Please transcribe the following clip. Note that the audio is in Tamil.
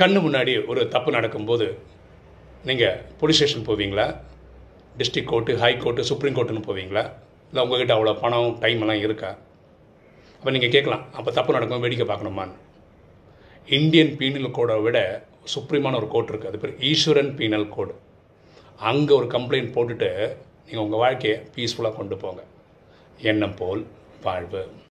கண்ணு முன்னாடி ஒரு தப்பு நடக்கும்போது நீங்கள் போலீஸ் ஸ்டேஷன் போவீங்களா? District court high court supreme கோர்ட்டுன்னு போவீங்களா? இல்லை உங்ககிட்ட அவ்வளோ பணம் டைம் எல்லாம் இருக்கா? அப்போ நீங்கள் கேட்கலாம் அப்போ தப்பு நடக்கும் வேடிக்கை பார்க்கணுமான்னு. இந்தியன் பீனல் கோடை விட சுப்ரீமான ஒரு கோர்ட் இருக்குது அது பேர் ஈஸ்வரன் பீனல் கோடு அங்கே ஒரு கம்ப்ளைண்ட் போட்டுட்டு நீங்கள் உங்கள் வாழ்க்கையை பீஸ்ஃபுல்லாக கொண்டு போங்க. எண்ணம் போல் வாழ்வு.